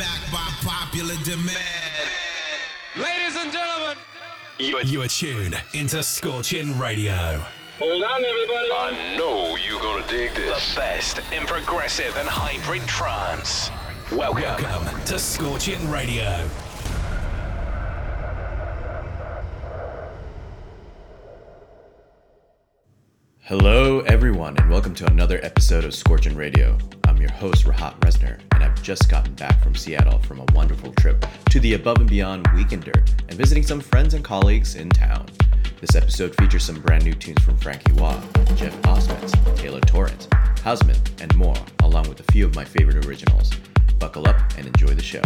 back by popular demand. Ladies and gentlemen, You are, you are tuned into Scorching Radio. hold on, everybody. I know you're gonna dig this. The best in progressive and hybrid trance. Welcome, Welcome to Scorching Radio. Hello, everyone, and welcome to another episode of Scorchin' Radio. Your host, Rahat Resner, and I've just gotten back from Seattle from a wonderful trip to the Above and Beyond Weekender and visiting some friends and colleagues in town. This episode features some brand new tunes from Frankie Wah, Jeff Osmond, Taylor Torrence, Hausman, and more, along with a few of my favorite originals. Buckle up and enjoy the show.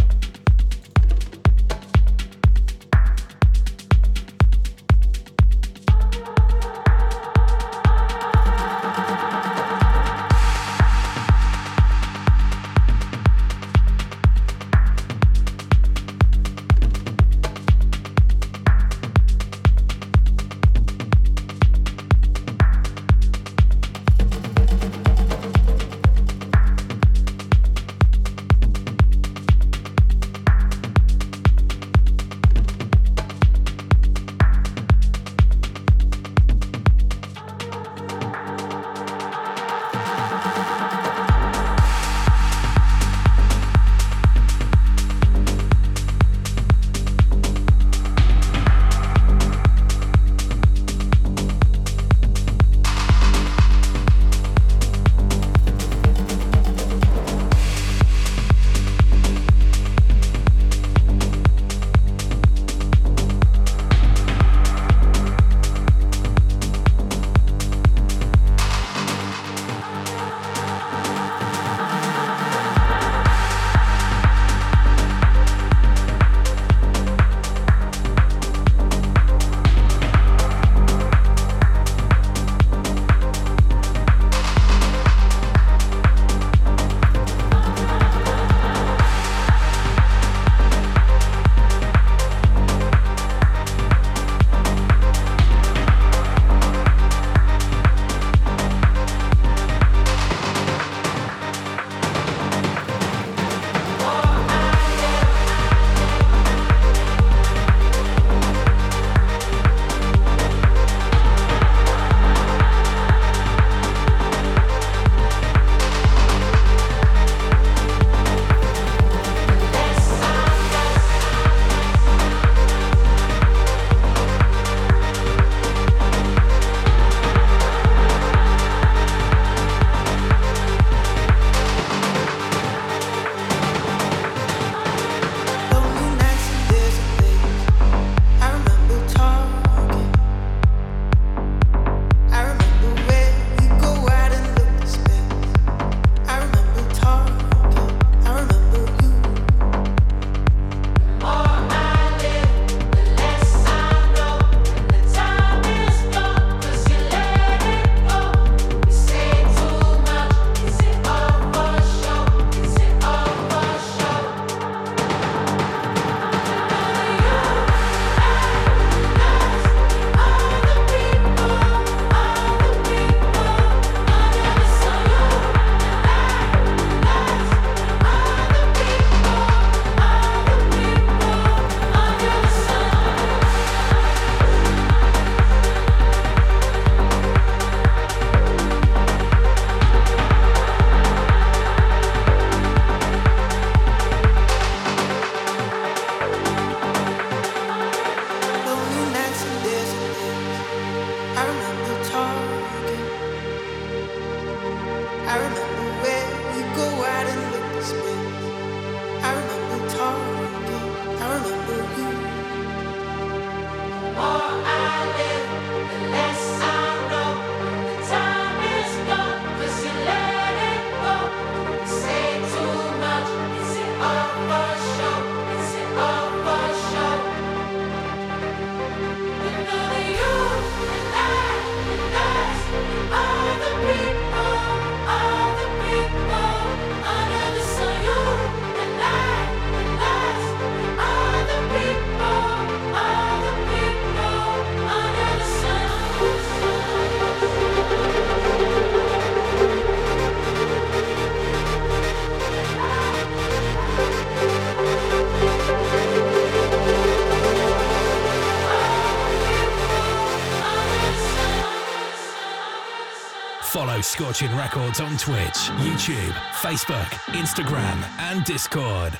Scorching Records on Twitch, YouTube, Facebook, Instagram, and Discord.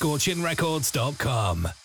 scorchingrecords.com.